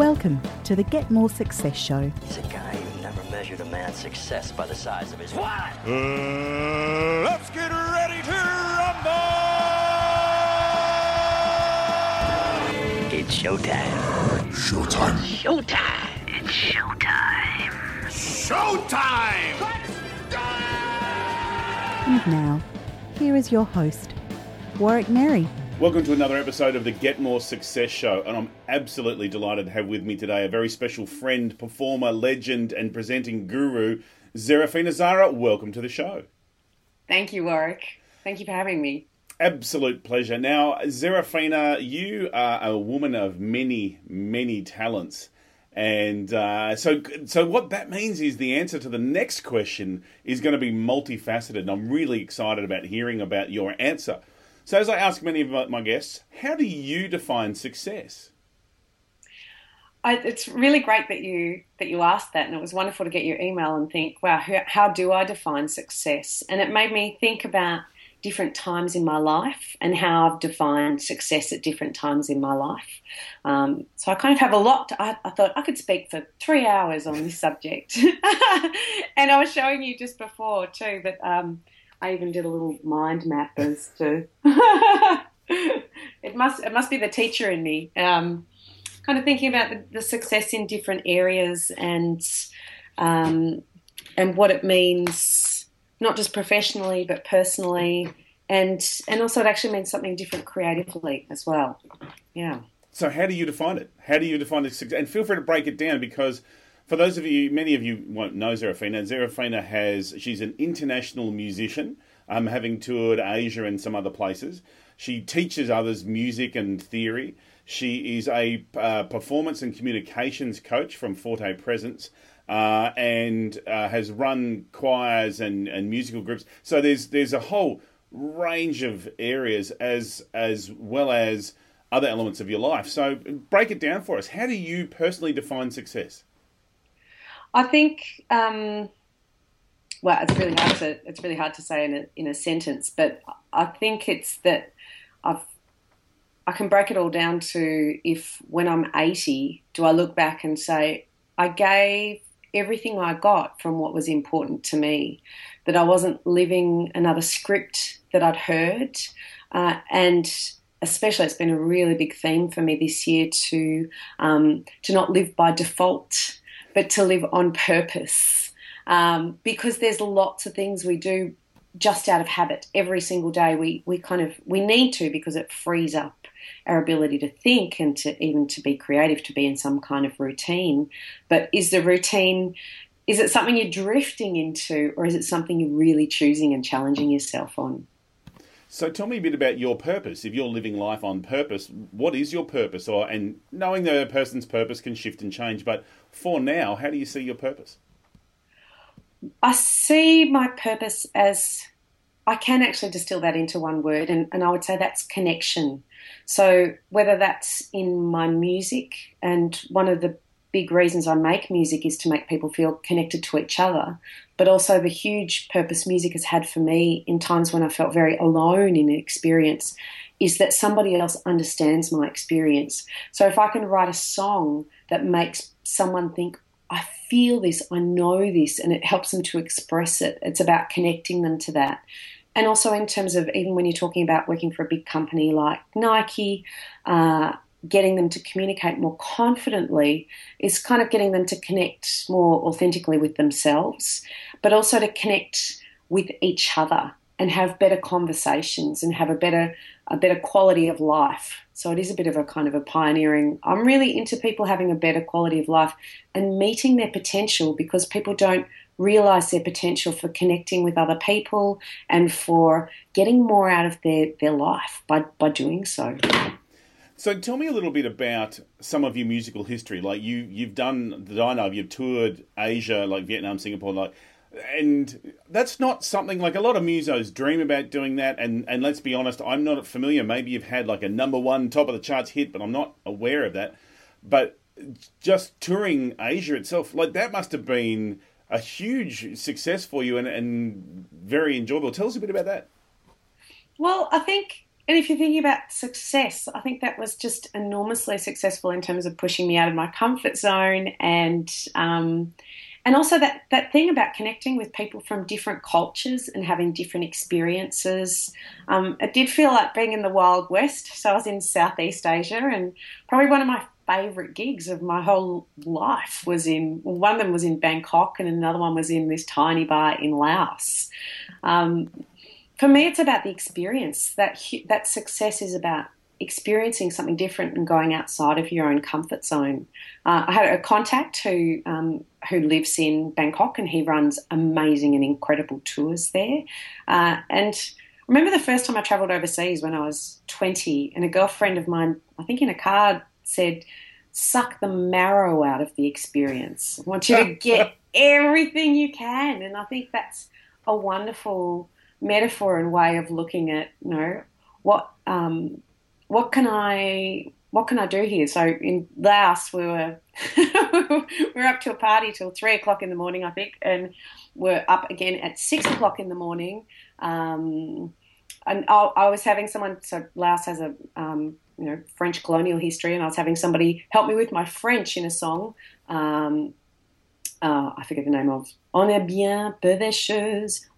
Welcome to the Get More Success Show. He's a guy who never measured a man's success by the size of his what? Uh, let's get ready to rumble! It's showtime. Showtime. Showtime. It's showtime. Showtime! And now, here is your host, Warwick Merry. Welcome to another episode of the Get More Success Show, and I'm absolutely delighted to have with me today a very special friend, performer, legend, and presenting guru, Zerafina Zara. Welcome to the show. Thank you, Warwick. Thank you for having me. Absolute pleasure. Now, Zerafina, you are a woman of many, many talents. And uh, so, so what that means is the answer to the next question is going to be multifaceted, and I'm really excited about hearing about your answer. So, as I ask many of my guests, how do you define success? I, it's really great that you that you asked that, and it was wonderful to get your email and think, wow, how, how do I define success? And it made me think about different times in my life and how I've defined success at different times in my life. Um, so I kind of have a lot. To, I, I, thought I could speak for three hours on this subject, and I was showing you just before too that. Um, I even did a little mind map as to it must it must be the teacher in me. Um, kind of thinking about the, the, success in different areas and um, and what it means, not just professionally but personally, and and also it actually means something different creatively as well. Yeah. So how do you define it? How do you define it? And feel free to break it down because for those of you, many of you won't know Zerafina. Zerafina has, she's an international musician, um, having toured Asia and some other places. She teaches others music and theory. She is a uh, performance and communications coach from Forte Presence. Uh, and uh, has run choirs and, and musical groups. So there's there's a whole range of areas as as well as other elements of your life. So break it down for us. How do you personally define success? I think, um, well, it's really hard to it's really hard to say in a in a sentence, but I think it's that I've I can break it all down to if when I'm 80, do I look back and say I gave everything I got from what was important to me, that I wasn't living another script that I'd heard, uh, and especially it's been a really big theme for me this year to um, to not live by default but to live on purpose. Um, because there's lots of things we do just out of habit every single day. We we kind of we need to because it frees up our ability to think and to even to be creative, to be in some kind of routine. But is the routine is it something you're drifting into, or is it something you're really choosing and challenging yourself on? So tell me a bit about your purpose. If you're living life on purpose, what is your purpose? Or and knowing that a person's purpose can shift and change, but for now, how do you see your purpose? I see my purpose as I can actually distill that into one word, and, and I would say that's connection. So whether that's in my music, and one of the big reasons I make music is to make people feel connected to each other, but also the huge purpose music has had for me in times when I felt very alone in an experience is that somebody else understands my experience. So if I can write a song that makes someone think, I feel this, I know this, and it helps them to express it, it's about connecting them to that. And also, in terms of even when you're talking about working for a big company like Nike, uh, getting them to communicate more confidently is kind of getting them to connect more authentically with themselves, but also to connect with each other and have better conversations and have a better a better quality of life. So it is a bit of a kind of a pioneering. I'm really into people having a better quality of life and meeting their potential because people don't realize their potential for connecting with other people and for getting more out of their, their life by, by doing so. So tell me a little bit about some of your musical history. Like you, you've done the know you've toured Asia, like Vietnam, Singapore, like, and that's not something like a lot of musos dream about doing that. And and let's be honest, I'm not familiar. Maybe you've had like a number one top of the charts hit, but I'm not aware of that. But just touring Asia itself, like that must have been a huge success for you and, and very enjoyable. Tell us a bit about that. Well, I think and if you're thinking about success, I think that was just enormously successful in terms of pushing me out of my comfort zone and um, and also that that thing about connecting with people from different cultures and having different experiences. Um, it did feel like being in the Wild West. So I was in Southeast Asia, and probably one of my favourite gigs of my whole life was in one of them was in Bangkok, and another one was in this tiny bar in Laos. Um, for me, it's about the experience. That that success is about experiencing something different and going outside of your own comfort zone. Uh, I had a contact who um, who lives in Bangkok and he runs amazing and incredible tours there. Uh, and I remember the first time I travelled overseas when I was 20, and a girlfriend of mine, I think in a card, said, "Suck the marrow out of the experience. I want you to get everything you can." And I think that's a wonderful metaphor and way of looking at you know what um, what can I what can I do here? So in Laos we were we were up to a party till three o'clock in the morning I think, and we're up again at six o'clock in the morning. Um, and I, I, was having someone. So Laos has a um, you know French colonial history, and I was having somebody help me with my French in a song. Um, uh, I forget the name of On est bien peu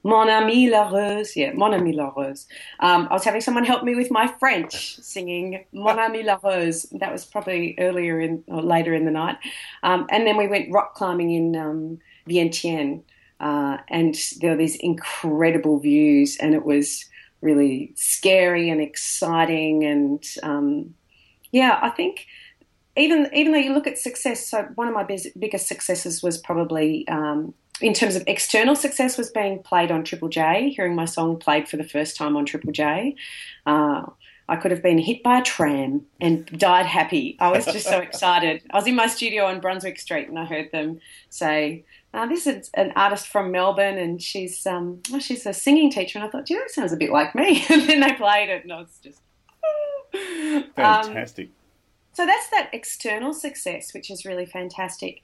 mon ami la rose. Yeah, mon ami la rose. Um, I was having someone help me with my French, singing Mon ami la rose. That was probably earlier in or later in the night. Um, and then we went rock climbing in um, Vientiane, uh, and there were these incredible views, and it was really scary and exciting. And um, yeah, I think even even though you look at success, so one of my biggest successes was probably um, in terms of external success was being played on Triple J, hearing my song played for the first time on Triple J. Uh, I could have been hit by a tram and died happy. I was just so excited. I was in my studio on Brunswick Street and I heard them say, uh, "This is an artist from Melbourne, and she's um, well, she's a singing teacher." And I thought, "You know, it sounds a bit like me." and then they played it, and I was just fantastic. Um, so that's that external success, which is really fantastic.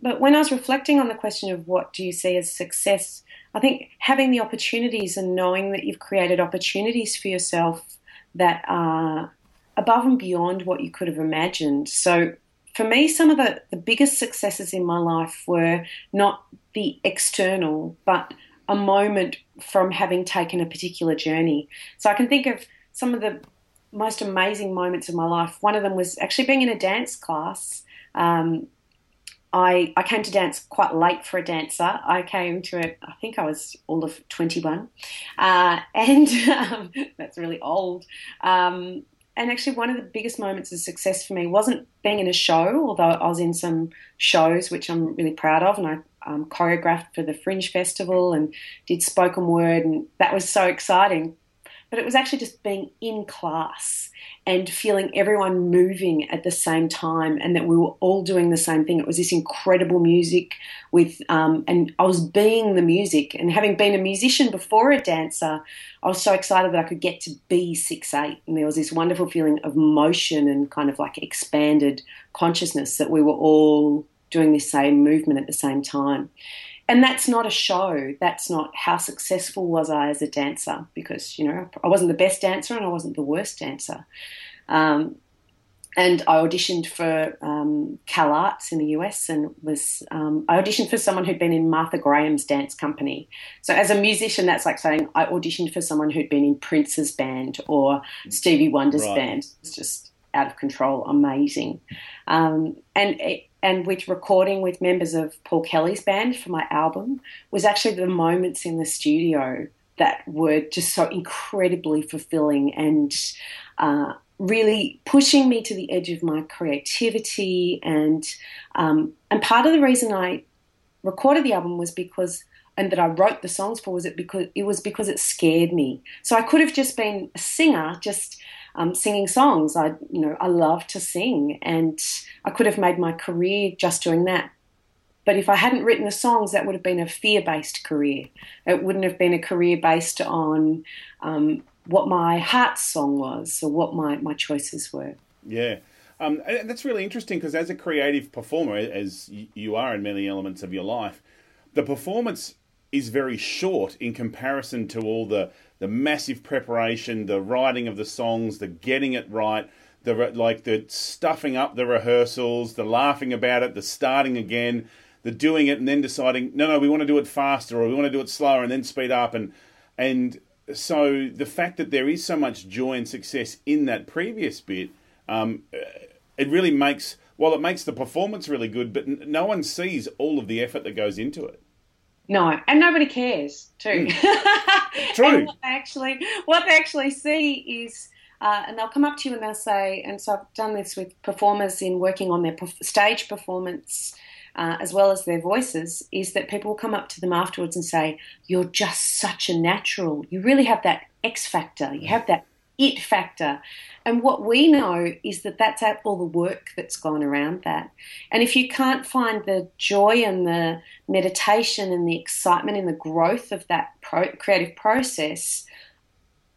But when I was reflecting on the question of what do you see as success, I think having the opportunities and knowing that you've created opportunities for yourself that are above and beyond what you could have imagined. So for me, some of the, the biggest successes in my life were not the external, but a moment from having taken a particular journey. So I can think of some of the most amazing moments of my life. One of them was actually being in a dance class. Um, I, I came to dance quite late for a dancer. I came to it, I think I was all of 21. Uh, and um, that's really old. Um, and actually, one of the biggest moments of success for me wasn't being in a show, although I was in some shows, which I'm really proud of. And I um, choreographed for the Fringe Festival and did spoken word, and that was so exciting but it was actually just being in class and feeling everyone moving at the same time and that we were all doing the same thing. It was this incredible music with, um, and I was being the music. And having been a musician before a dancer, I was so excited that I could get to be six eight, and there was this wonderful feeling of motion and kind of like expanded consciousness that we were all doing the same movement at the same time and that's not a show. That's not how successful was I as a dancer because you know I wasn't the best dancer and I wasn't the worst dancer. Um, and I auditioned for um, Cal Arts in the US and was um, I auditioned for someone who'd been in Martha Graham's dance company. So as a musician, that's like saying I auditioned for someone who'd been in Prince's band or Stevie Wonder's right. band. It's just out of control, amazing. Um, and it, and with recording with members of Paul Kelly's band for my album was actually the moments in the studio that were just so incredibly fulfilling and uh, really pushing me to the edge of my creativity and um, and part of the reason I recorded the album was because and that I wrote the songs for was it because it was because it scared me. So I could have just been a singer, just um, singing songs. I, you know, I love to sing, and I could have made my career just doing that. But if I hadn't written the songs, that would have been a fear-based career. It wouldn't have been a career based on um, what my heart song was or what my, my choices were. Yeah. Um, that's really interesting because as a creative performer, as you are in many elements of your life, the performance is very short in comparison to all the the massive preparation, the writing of the songs, the getting it right, the like the stuffing up the rehearsals, the laughing about it, the starting again, the doing it and then deciding no no we want to do it faster or we want to do it slower and then speed up and and so the fact that there is so much joy and success in that previous bit, um, it really makes well, it makes the performance really good, but no one sees all of the effort that goes into it. No, and nobody cares too. True. and what they actually, what they actually see is, uh, and they'll come up to you and they'll say, and so I've done this with performers in working on their stage performance. Uh, as well as their voices, is that people will come up to them afterwards and say, You're just such a natural. You really have that X factor. You have that it factor. And what we know is that that's all the work that's gone around that. And if you can't find the joy and the meditation and the excitement in the growth of that pro- creative process,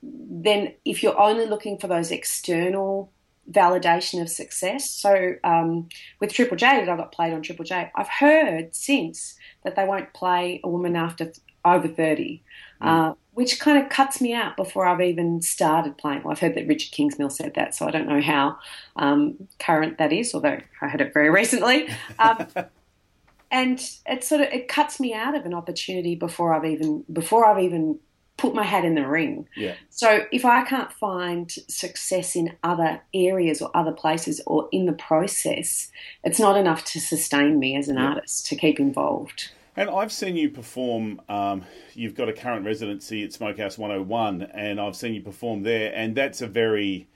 then if you're only looking for those external validation of success, so um, with Triple J that I got played on Triple J, I've heard since that they won't play a woman after over 30. Uh, which kind of cuts me out before I've even started playing. Well, I've heard that Richard Kingsmill said that, so I don't know how um, current that is, although I heard it very recently. Um, and it sort of it cuts me out of an opportunity before I've even before I've even put my hat in the ring. Yeah. So if I can't find success in other areas or other places or in the process, it's not enough to sustain me as an Yeah. artist to keep involved. And I've seen you perform. Um, you've got a current residency at Smokehouse 101, and I've seen you perform there, and that's a very,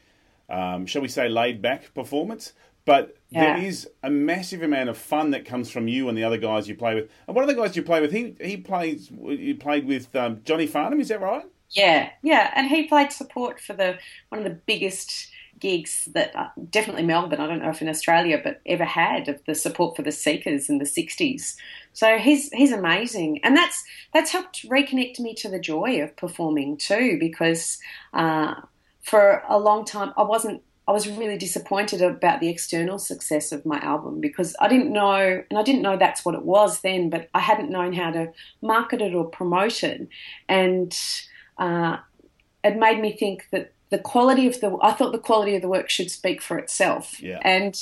um, shall we say, laid back performance. But there Yeah. is a massive amount of fun that comes from you and the other guys you play with. And one of the guys you play with, he he plays. You played with um, Johnny Farnham, is that right? Yeah, yeah, and he played support for the one of the biggest gigs that uh, definitely Melbourne. I don't know if in Australia, but ever had of the support for the Seekers in the '60s. So he's he's amazing, and that's that's helped reconnect me to the joy of performing too. Because uh, for a long time, I wasn't. I was really disappointed about the external success of my album because I didn't know, and I didn't know that's what it was then, but I hadn't known how to market it or promote it, and uh, it made me think that the quality of the I thought the quality of the work should speak for itself. Yeah. And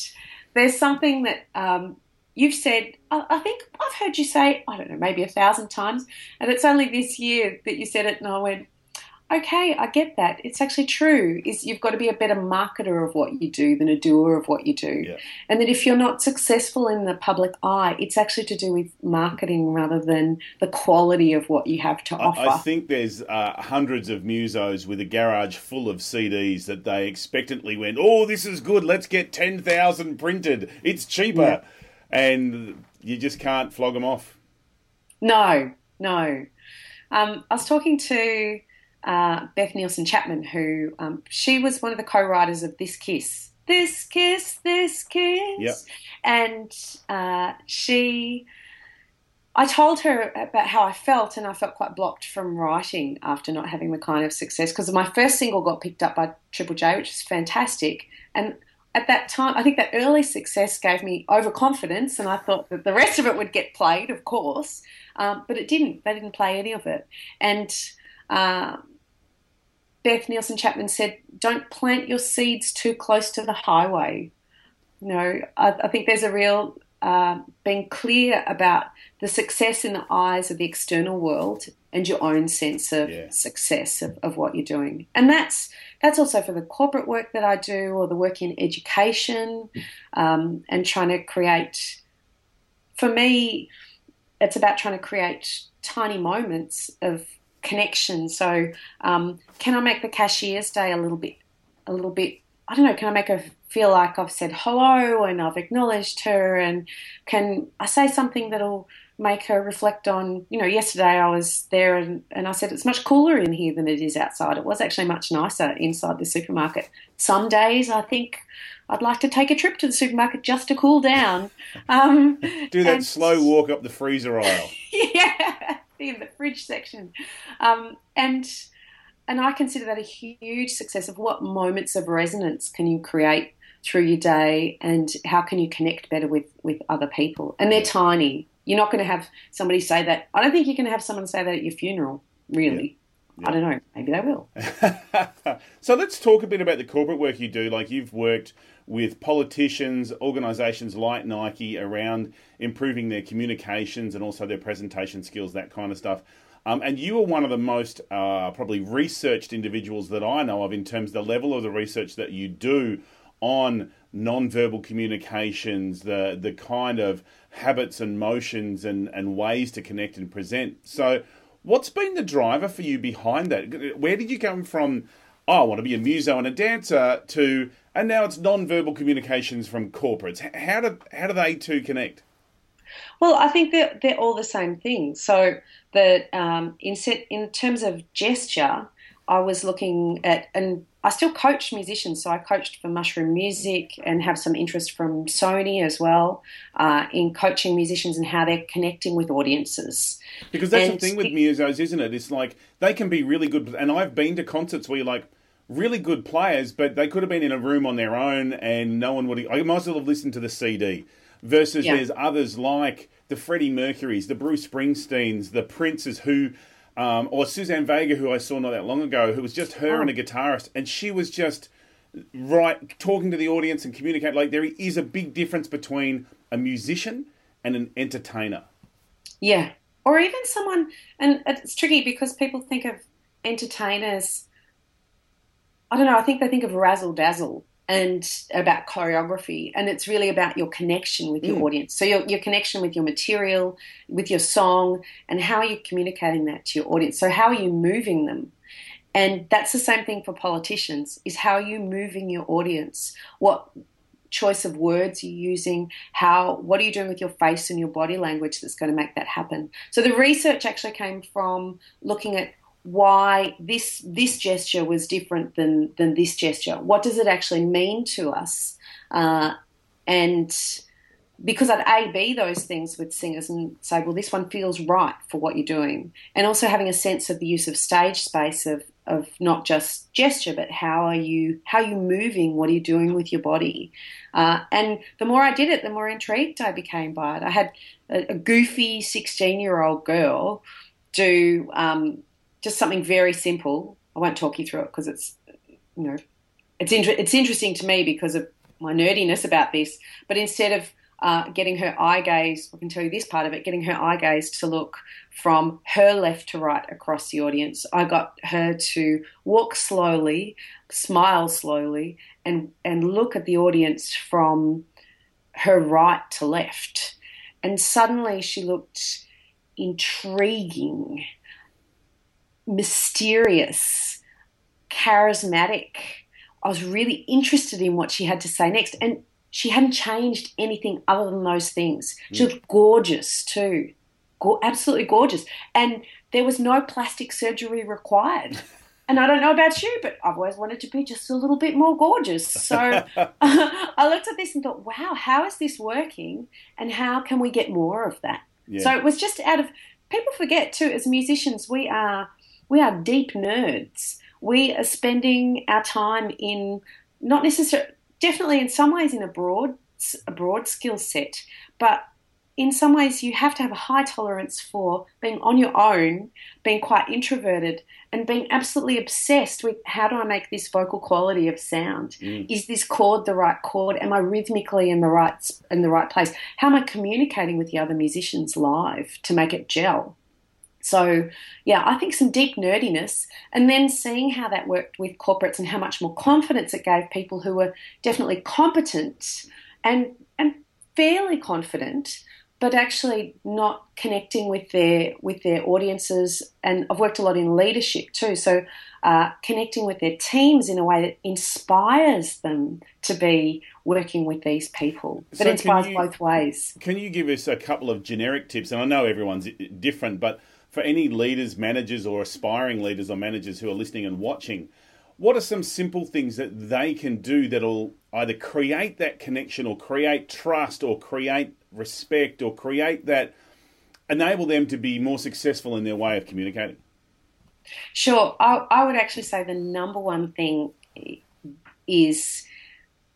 there's something that um, you've said. I, I think I've heard you say I don't know maybe a thousand times, and it's only this year that you said it, and I went. Okay, I get that. It's actually true. Is you've got to be a better marketer of what you do than a doer of what you do. Yeah. And that if you're not successful in the public eye, it's actually to do with marketing rather than the quality of what you have to offer. I, I think there's uh, hundreds of musos with a garage full of CDs that they expectantly went, "Oh, this is good. Let's get ten thousand printed. It's cheaper," and you just can't flog them off. No, no. Um, I was talking to uh, Beth Nielsen Chapman, who um, she was one of the co-writers of This Kiss, This Kiss, This Kiss, Yep. and uh, she. I told her about how I felt, and I felt quite blocked from writing after not having the kind of success because my first single got picked up by Triple J, which is fantastic, and at that time, I think that early success gave me overconfidence, and I thought that the rest of it would get played, of course, um, but it didn't. They didn't play any of it. And uh, Beth Nielsen Chapman said, "Don't plant your seeds too close to the highway." You know, I, I think there's a real uh, being clear about the success in the eyes of the external world and your own sense of Yeah. success of, of what you're doing, and that's that's also for the corporate work that I do or the work in education um, and trying to create. For me, it's about trying to create tiny moments of connection. So, um, can I make the cashier's day a little bit, a little bit? I don't know. Can I make her feel like I've said hello and I've acknowledged her, and can I say something that'll make her reflect on? You know, yesterday I was there and, and I said it's much cooler in here than it is outside. It was actually much nicer inside the supermarket. Some days I think. I'd like to take a trip to the supermarket just to cool down. Um, Do that and- slow walk up the freezer aisle. yeah, in the fridge section, um, and and I consider that a huge success of what moments of resonance can you create through your day, and how can you connect better with with other people? And they're tiny. You're not going to have somebody say that. I don't think you're going to have someone say that at your funeral, really. I don't know. Maybe they will. so let's talk a bit about the corporate work you do. Like you've worked with politicians, organisations like Nike around improving their communications and also their presentation skills, that kind of stuff. Um, and you are one of the most uh, probably researched individuals that I know of in terms of the level of the research that you do on non-verbal communications, the the kind of habits and motions and, and ways to connect and present. So, what's been the driver for you behind that? Where did you come from? Oh, I want to be a muso and a dancer to, and now it's non-verbal communications from corporates. How do how do they two connect? Well, I think they're they're all the same thing. So that um, in set, in terms of gesture, I was looking at and I still coach musicians. So I coached for Mushroom Music and have some interest from Sony as well uh, in coaching musicians and how they're connecting with audiences. Because that's and the thing with musos, isn't it? It's like they can be really good, and I've been to concerts where you're like really good players, but they could have been in a room on their own and no one would. I might as well have listened to the CD. Versus yeah. there's others like the Freddie Mercurys, the Bruce Springsteens, the Princes who, um, or Suzanne Vega, who I saw not that long ago, who was just her oh. and a guitarist, and she was just right talking to the audience and communicate. Like there is a big difference between a musician and an entertainer. Yeah, or even someone, and it's tricky because people think of entertainers. I don't know. I think they think of razzle dazzle and about choreography and it's really about your connection with your mm. audience. So your, your connection with your material with your song and how are you communicating that to your audience? So how are you moving them? And that's the same thing for politicians is how are you moving your audience? What choice of words you're using? How what are you doing with your face and your body language that's going to make that happen? So the research actually came from looking at why this this gesture was different than than this gesture. What does it actually mean to us? Uh, and because I'd A B those things with singers and say, well, this one feels right for what you're doing, and also having a sense of the use of stage space of of not just gesture, but how are you how are you moving? What are you doing with your body? Uh, and the more I did it, the more intrigued I became by it. I had a, a goofy sixteen year old girl do um, just something very simple. I won't talk you through it because it's, you know, it's inter- it's interesting to me because of my nerdiness about this. But instead of uh, getting her eye gaze, I can tell you this part of it, getting her eye gaze to look from her left to right across the audience. I got her to walk slowly, smile slowly, and, and look at the audience from her right to left. And suddenly she looked intriguing mysterious, charismatic. I was really interested in what she had to say next. And she hadn't changed anything other than those things. She mm. looked gorgeous too. Go- absolutely gorgeous. And there was no plastic surgery required. And I don't know about you, but I've always wanted to be just a little bit more gorgeous. So I looked at this and thought, wow, how is this working? And how can we get more of that? Yeah. So it was just out of, people forget too, as musicians, we are we are deep nerds. We are spending our time in not necessarily, definitely in some ways in a broad, a broad skill set, but in some ways you have to have a high tolerance for being on your own, being quite introverted, and being absolutely obsessed with how do I make this vocal quality of sound? Mm. Is this chord the right chord? Am I rhythmically in the right in the right place? How am I communicating with the other musicians live to make it gel? So, yeah, I think some deep nerdiness, and then seeing how that worked with corporates and how much more confidence it gave people who were definitely competent and and fairly confident, but actually not connecting with their with their audiences. And I've worked a lot in leadership too, so uh, connecting with their teams in a way that inspires them to be working with these people. But so inspires you, both ways. Can you give us a couple of generic tips? And I know everyone's different, but for any leaders, managers, or aspiring leaders or managers who are listening and watching, what are some simple things that they can do that'll either create that connection or create trust or create respect or create that enable them to be more successful in their way of communicating? Sure. I, I would actually say the number one thing is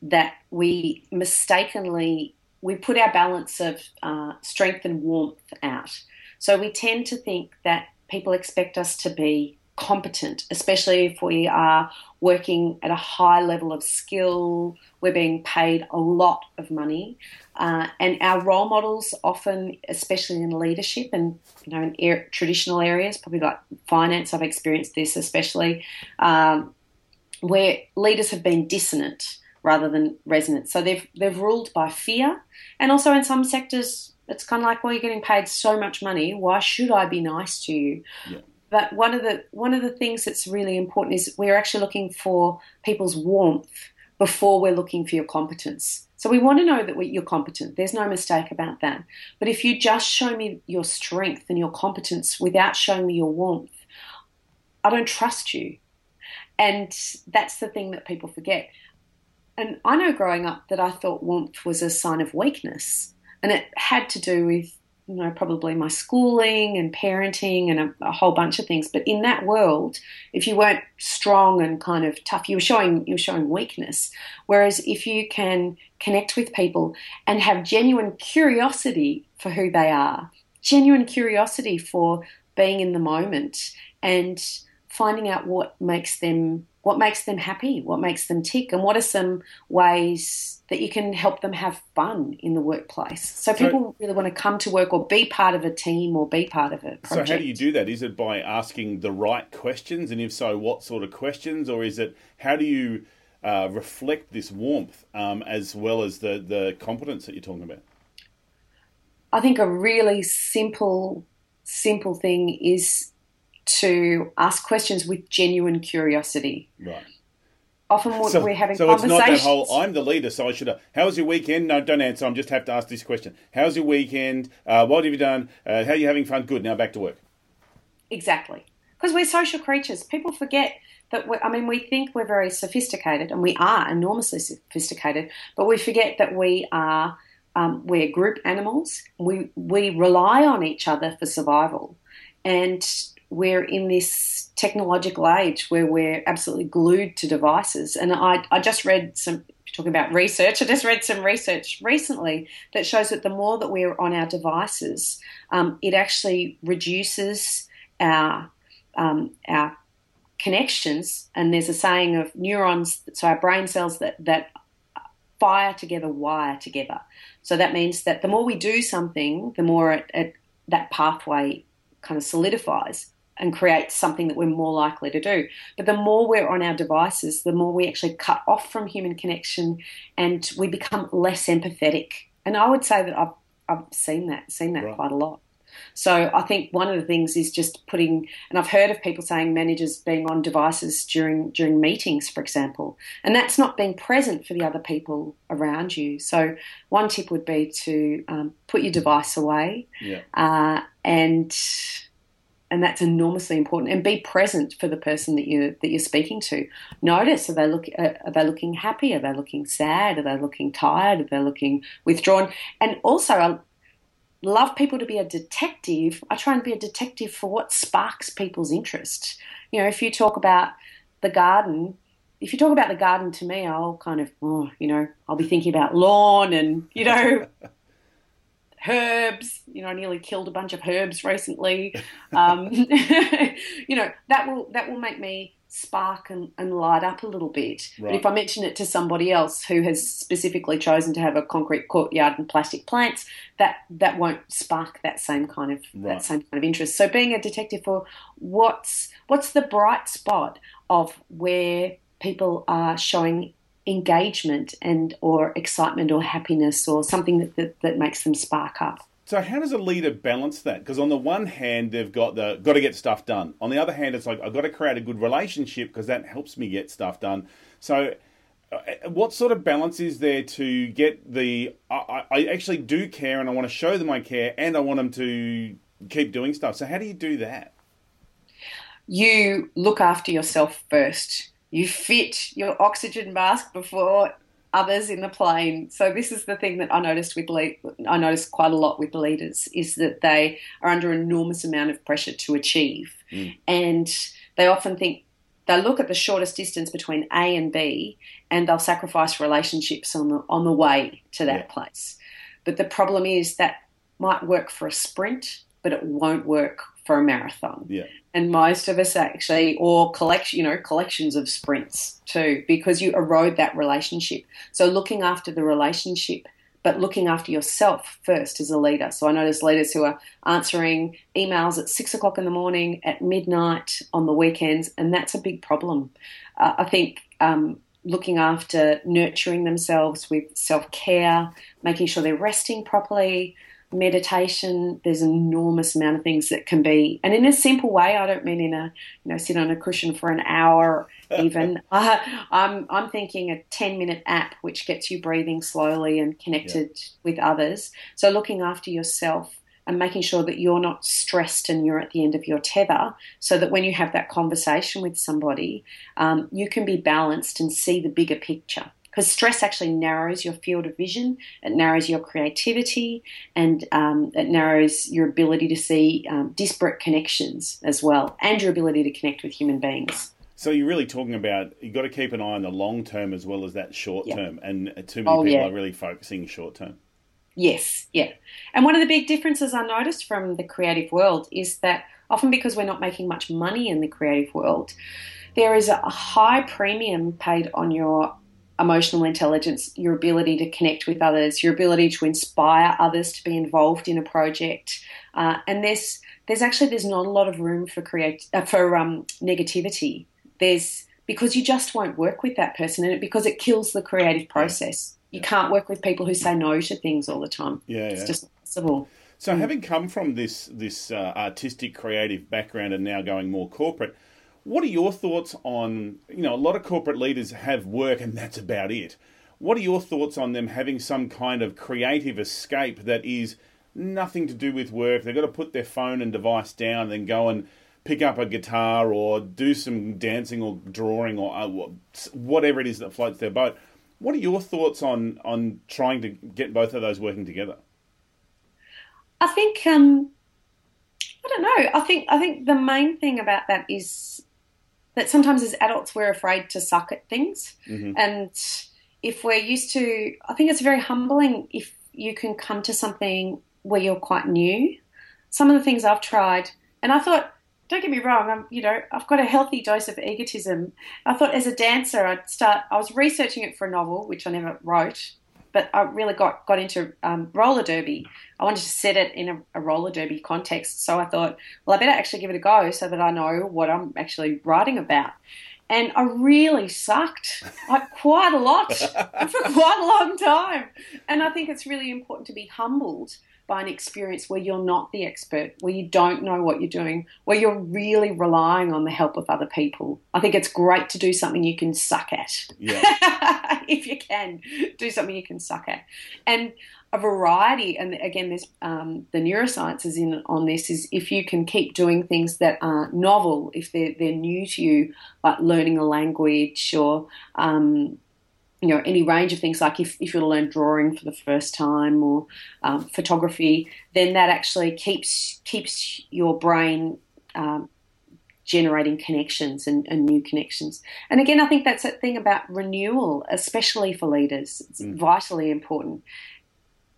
that we mistakenly we put our balance of uh, strength and warmth out. So we tend to think that people expect us to be competent, especially if we are working at a high level of skill. We're being paid a lot of money, uh, and our role models often, especially in leadership and you know in er- traditional areas, probably like finance. I've experienced this especially, um, where leaders have been dissonant rather than resonant. So they've they've ruled by fear, and also in some sectors, it's kind of like, well, you're getting paid so much money. Why should I be nice to you? Yeah. But one of the one of the things that's really important is we're actually looking for people's warmth before we're looking for your competence. So we want to know that you're competent. There's no mistake about that. But if you just show me your strength and your competence without showing me your warmth, I don't trust you. And that's the thing that people forget. And I know growing up that I thought warmth was a sign of weakness. And it had to do with, you know, probably my schooling and parenting and a, a whole bunch of things. But in that world, if you weren't strong and kind of tough, you were showing you were showing weakness. Whereas if you can connect with people and have genuine curiosity for who they are, genuine curiosity for being in the moment and finding out what makes them what makes them happy, what makes them tick, and what are some ways that you can help them have fun in the workplace. So, So- people really want to come to work or be part of a team or be part of a project. So how do you do that? Is it by asking the right questions, and if so, what sort of questions, or is it how do you uh, reflect this warmth um, as well as the the competence that you're talking about? I think a really simple, simple thing is to ask questions with genuine curiosity. Right. Often when So, we're having so it's not that whole I'm the leader, so I should. have How was your weekend? No, don't answer. I'm just have to ask this question. How's your weekend? Uh, what have you done? Uh, how are you having fun? Good. Now back to work. Exactly. Because we're social creatures. People forget that, we I mean, we think we're very sophisticated, and we are enormously sophisticated, but we forget that we are. Um, we're group animals. We we rely on each other for survival, and we're in this technological age where we're absolutely glued to devices. And I I just read some talking about research. I just read some research recently that shows that the more that we're on our devices, um, it actually reduces our um, our connections. And there's a saying of neurons, so our brain cells that that fire together, wire together. So that means that the more we do something, the more it, it, that pathway kind of solidifies and create something that we're more likely to do. But the more we're on our devices, the more we actually cut off from human connection and we become less empathetic. And I would say that I've, I've seen that, seen that Right. quite a lot. So I think one of the things is just putting, and I've heard of people saying managers being on devices during during meetings, for example, and that's not being present for the other people around you. So one tip would be to um, put your device away, Yeah. uh, and and that's enormously important. And be present for the person that you that you're speaking to. Notice are they look are they looking happy? Are they looking sad? Are they looking tired? Are they looking withdrawn? And also, I love people to be a detective. I try and be a detective for what sparks people's interest. You know, if you talk about the garden. If you talk about the garden to me, I'll kind of, oh, you know, I'll be thinking about lawn and, you know, herbs. You know, I nearly killed a bunch of herbs recently. Um, you know, that will that will make me spark and, and light up a little bit. But if I mention it to somebody else who has specifically chosen to have a concrete courtyard and plastic plants, that that won't spark that same kind of Right. that same kind of interest. So being a detective for what's what's the bright spot of where people are showing engagement and or excitement or happiness or something that, that, that makes them spark up. So how does a leader balance that? Because on the one hand, they've got the got to get stuff done. On the other hand, it's like I've got to create a good relationship because that helps me get stuff done. So, uh, what sort of balance is there to get the I I actually do care and I want to show them I care and I want them to keep doing stuff. So how do you do that? you look after yourself first. You fit your oxygen mask before others in the plane. So this is the thing that I noticed with le- I noticed quite a lot with leaders is that they are under enormous amount of pressure to achieve, mm. and they often think they look at the shortest distance between A and B, and they'll sacrifice relationships on the on the way to that Yeah. place. But the problem is that might work for a sprint, but it won't work for a marathon. Yeah. And most of us actually, or collection, you know, collections of sprints too, because you erode that relationship. So looking after the relationship, but looking after yourself first as a leader. So I notice leaders who are answering emails at six o'clock in the morning, at midnight, on the weekends, and that's a big problem. Uh, I think um, looking after nurturing themselves with self care, making sure they're resting properly, meditation. There's an enormous amount of things that can be, and in a simple way. I don't mean in a you know sit on a cushion for an hour even. uh, I'm I'm thinking a ten minute app which gets you breathing slowly and connected yeah. with others. So looking after yourself and making sure that you're not stressed and you're at the end of your tether, so that when you have that conversation with somebody, um, you can be balanced and see the bigger picture because stress actually narrows your field of vision, it narrows your creativity, and um, it narrows your ability to see um, disparate connections as well, and your ability to connect with human beings. So you're really talking about you've got to keep an eye on the long term as well as that short term, and too many oh, people yeah. are really focusing short term. Yes, yeah. And one of the big differences I noticed from the creative world is that often because we're not making much money in the creative world, there is a high premium paid on your emotional intelligence, your ability to connect with others, your ability to inspire others to be involved in a project. Uh, and there's there's actually there's not a lot of room for create uh, for um, negativity. There's because you just won't work with that person, and it, because it kills the creative process. You yeah. can't work with people who say no to things all the time. Yeah, it's yeah. just impossible. So, mm. having come from this this uh, artistic, creative background, and now going more corporate, what are your thoughts on, you know, a lot of corporate leaders have work and that's about it. What are your thoughts on them having some kind of creative escape that is nothing to do with work? They've got to put their phone and device down and then go and pick up a guitar or do some dancing or drawing or uh, whatever it is that floats their boat. What are your thoughts on on trying to get both of those working together? I think um, I don't know. I think I think the main thing about that is that sometimes as adults we're afraid to suck at things. Mm-hmm. And if we're used to, I think it's very humbling if you can come to something where you're quite new. Some of the things I've tried, and I thought, don't get me wrong, I'm, you know, I've got a healthy dose of egotism. I thought as a dancer, I'd start, I was researching it for a novel, which I never wrote, but I really got got into um, roller derby. I wanted to set it in a, a, roller derby context, so I thought, well, I better actually give it a go so that I know what I'm actually writing about. And I really sucked, like quite a lot, for quite a long time. And I think it's really important to be humbled by an experience where you're not the expert, where you don't know what you're doing, where you're really relying on the help of other people. I think it's great to do something you can suck at. Yeah. if you can, do something you can suck at. And a variety, and again, there's um, the neurosciences in on this is if you can keep doing things that are novel, if they're they're new to you, like learning a language or um, you know any range of things like if, if you're to learn drawing for the first time or um, photography then that actually keeps keeps your brain um, generating connections and, and, new connections. And again i think that's that thing about renewal especially for leaders. It's mm. vitally important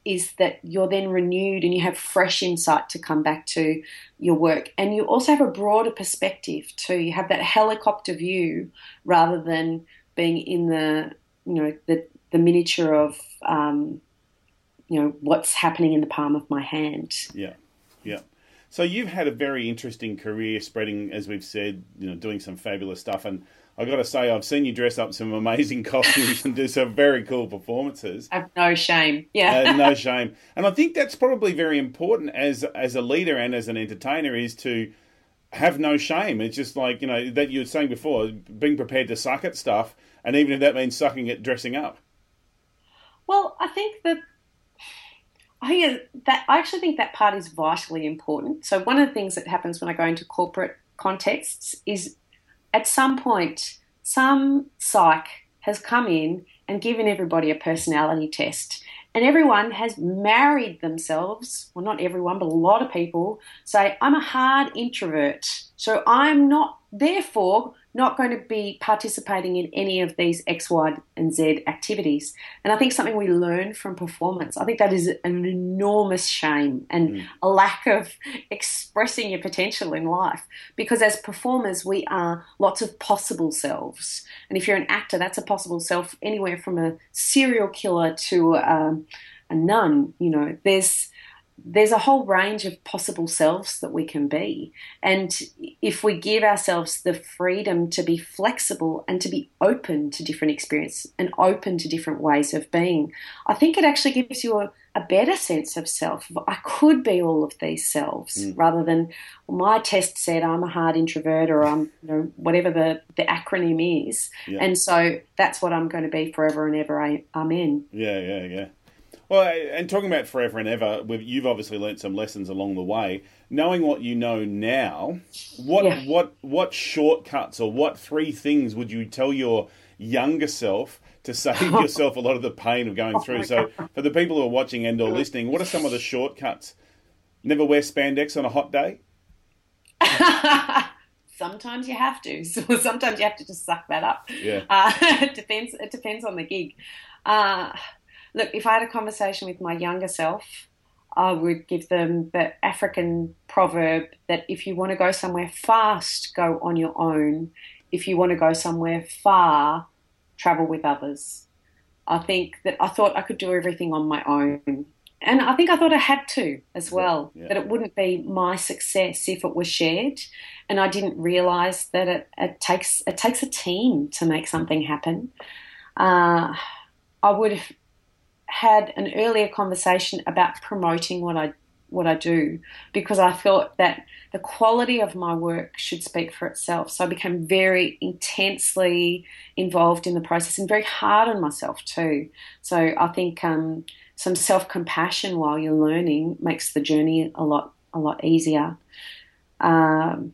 is that you're then renewed and you have fresh insight to come back to your work. And you also have a broader perspective too. You have that helicopter view rather than being in the you know the the miniature of um, you know what's happening in the palm of my hand. Yeah, yeah. So you've had a very interesting career, spreading as we've said, you know, doing some fabulous stuff. And I got to say, I've seen you dress up some amazing costumes and do some very cool performances. I've no shame. Yeah, uh, no shame. And I think that's probably very important as as a leader and as an entertainer is to have no shame. It's just like you know that you were saying before, being prepared to suck at stuff and even if that means sucking at dressing up. Well, I think that I think that I actually think that part is vitally important. So one of the things that happens when I go into corporate contexts is at some point some psych has come in and given everybody a personality test. And everyone has married themselves, well, not everyone, but a lot of people say, I'm a hard introvert. So I'm not, therefore, not going to be participating in any of these X, Y, and Z activities. And I think something we learn from performance, I think that is an enormous shame and Mm. a lack of expressing your potential in life. Because as performers, we are lots of possible selves. And if you're an actor, that's a possible self anywhere from a serial killer to um, a nun. You know, there's there's a whole range of possible selves that we can be. And if we give ourselves the freedom to be flexible and to be open to different experience and open to different ways of being, I think it actually gives you a, a better sense of self. I could be all of these selves mm. rather than well, my test said I'm a hard introvert or I'm you know whatever the, the acronym is. Yeah. And so that's what I'm going to be forever and ever. I, Amen. Yeah, yeah, yeah. Well, and talking about forever and ever, we've- you've obviously learnt some lessons along the way. Knowing what you know now, what Yeah. what what shortcuts or what three things would you tell your younger self to save yourself a lot of the pain of going through? So, for the people who are watching and or listening, what are some of the shortcuts? Never wear spandex on a hot day. sometimes you have to. So sometimes you have to just suck that up. Yeah. Uh, it depends. It depends on the gig. Uh, look, if I had a conversation with my younger self, I would give them the African proverb that if you want to go somewhere fast, go on your own. If you want to go somewhere far, travel with others. I think that I thought I could do everything on my own. And I think I thought I had to as well, yeah. that it wouldn't be my success if it was shared. And I didn't realize that it, it takes it takes a team to make something happen. Uh, I would have had an earlier conversation about promoting what I what I do because I thought that the quality of my work should speak for itself. So I became very intensely involved in the process and very hard on myself too. So I think um, some self compassion while you're learning makes the journey a lot a lot easier. Um,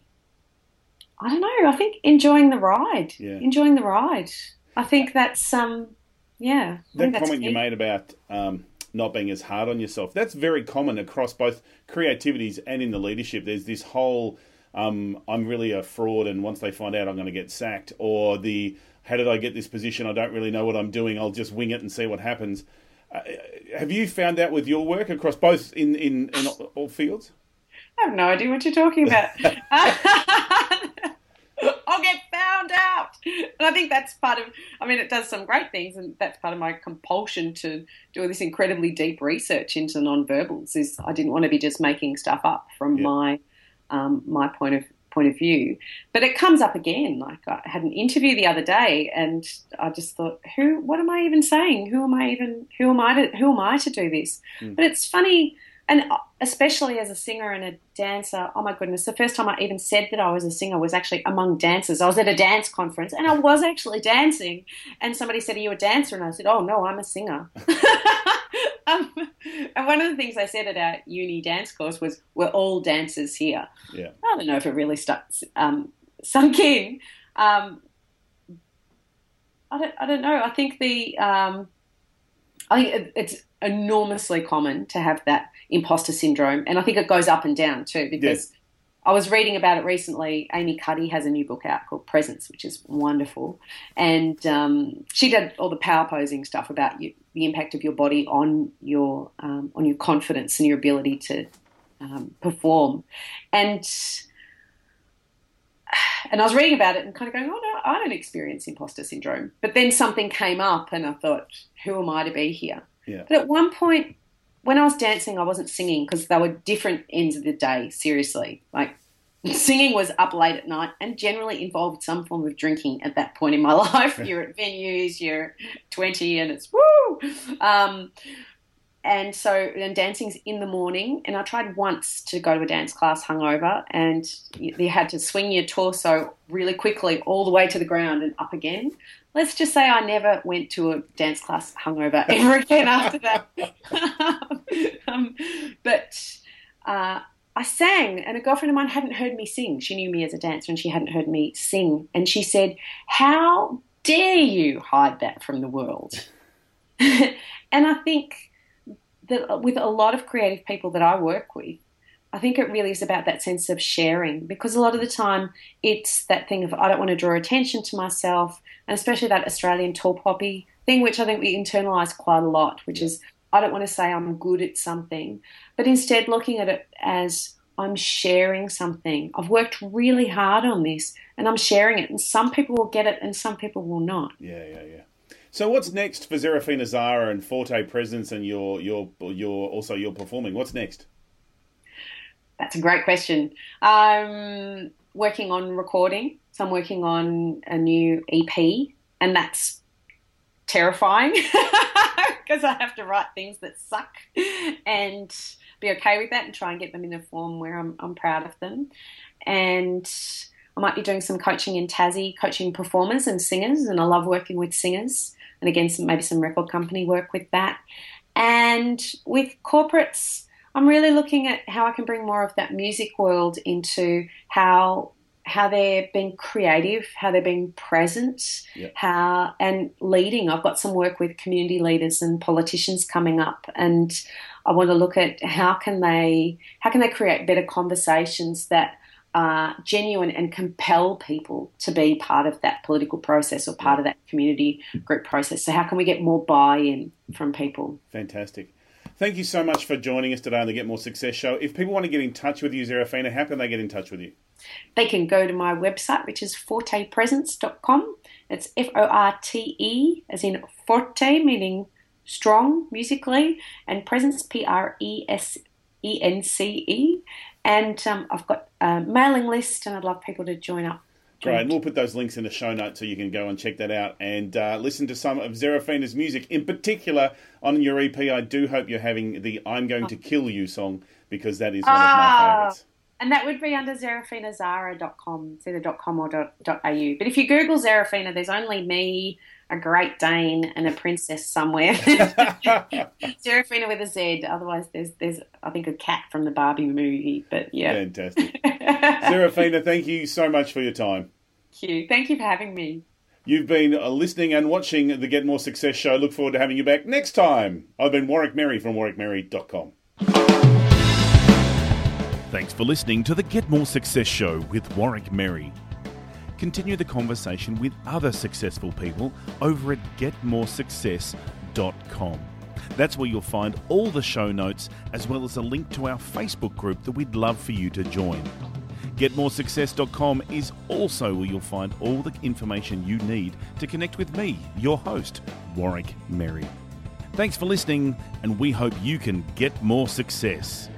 I don't know. I think enjoying the ride. Yeah. Enjoying the ride. I think that's um yeah. That comment you made about um, not being as hard on yourself, that's very common across both creativities and in the leadership. There's this whole, um, I'm really a fraud, and once they find out, I'm going to get sacked, or the, how did I get this position? I don't really know what I'm doing. I'll just wing it and see what happens. Uh, have you found that with your work across both in, in, in all fields? I have no idea what you're talking about. I'll get found out. And I think that's part of, I mean, it does some great things, and that's part of my compulsion to do this incredibly deep research into nonverbals. Is I didn't want to be just making stuff up from Yeah. my um, my point of point of view. But it comes up again. Like I had an interview the other day, and I just thought, who? What am I even saying? Who am I even? Who am I to? Who am I to do this? But it's funny, and especially as a singer and a dancer. Oh my goodness! The first time I even said that I was a singer was actually among dancers. I was at a dance conference, and I was actually dancing. And somebody said, "Are you a dancer?" And I said, "Oh no, I'm a singer." um, and one of the things I said at our uni dance course was, "We're all dancers here." Yeah. I don't know if it really stuck, um, sunk in. Um, I don't, I don't know. I think the, um, I think it's enormously common to have that imposter syndrome, and I think it goes up and down too. Because I was reading about it recently. Amy Cuddy has a new book out called Presence, which is wonderful, and um, she did all the power posing stuff about you, the impact of your body on your um, on your confidence and your ability to um, perform, and and I was reading about it and kind of going, oh no, I don't experience imposter syndrome. But then something came up, and I thought, who am I to be here? Yeah. But at one point, when I was dancing, I wasn't singing because they were different ends of the day. Seriously, like singing was up late at night and generally involved some form of drinking at that point in my life. you're at venues, you're 20, and it's woo. Um, and so, and dancing's in the morning. And I tried once to go to a dance class hungover, and you, you had to swing your torso really quickly all the way to the ground and up again. Let's just say I never went to a dance class hungover ever again after that. um, but uh, I sang, and a girlfriend of mine hadn't heard me sing. She knew me as a dancer, and she hadn't heard me sing. And she said, How dare you hide that from the world? and I think that uh, with a lot of creative people that I work with, I think it really is about that sense of sharing because a lot of the time it's that thing of I don't want to draw attention to myself, and especially that Australian tall poppy thing, which I think we internalize quite a lot, which is I don't want to say I'm good at something, but instead looking at it as I'm sharing something. I've worked really hard on this and I'm sharing it, and some people will get it and some people will not. Yeah, yeah, yeah. So what's next for Zerafina Zara and Forte Presence and your your your also your performing? What's next? That's a great question. I'm working on recording. So I'm working on a new EP, and that's terrifying because I have to write things that suck and be okay with that and try and get them in a form where I'm, I'm proud of them. And I might be doing some coaching in Tassie, coaching performers and singers, and I love working with singers. And again, some, maybe some record company work with that. And with corporates, I'm really looking at how I can bring more of that music world into how how they're being creative, how they're being present, Yep. how and leading. I've got some work with community leaders and politicians coming up, and I want to look at how can they how can they create better conversations that are genuine and compel people to be part of that political process or part of that community group process. So how can we get more buy-in from people? Fantastic. Thank you so much for joining us today on the Get More Success Show. If people want to get in touch with you, Zerafina, how can they get in touch with you? They can go to my website, which is fortepresence.com. It's F O R T E, as in forte, meaning strong musically, and presence, P R E S E N C E. And um, I've got a mailing list, and I'd love people to join up. Great. And we'll put those links in the show notes so you can go and check that out and uh, listen to some of Zerafina's music. In particular, on your EP, I do hope you're having the I'm Going to Kill You song because that is one of my Ah. favourites. And that would be under zerafinazara.com. It's either .com or .au. But if you Google Zerafina, there's only me, a Great Dane, and a princess somewhere. Zerafina with a Z. Otherwise, there's there's I think a cat from the Barbie movie. But yeah, Fantastic. Zerafina, thank you so much for your time. Thank you. Thank you for having me. You've been uh, listening and watching the Get More Success show. Look forward to having you back next time. I've been Warwick Merry from warwickmerry.com. Thanks for listening to the Get More Success show with Warwick Merry. Continue the conversation with other successful people over at getmoresuccess.com. That's where you'll find all the show notes as well as a link to our Facebook group that we'd love for you to join. GetMoreSuccess.com is also where you'll find all the information you need to connect with me, your host, Warwick Merry. Thanks for listening, and we hope you can get more success.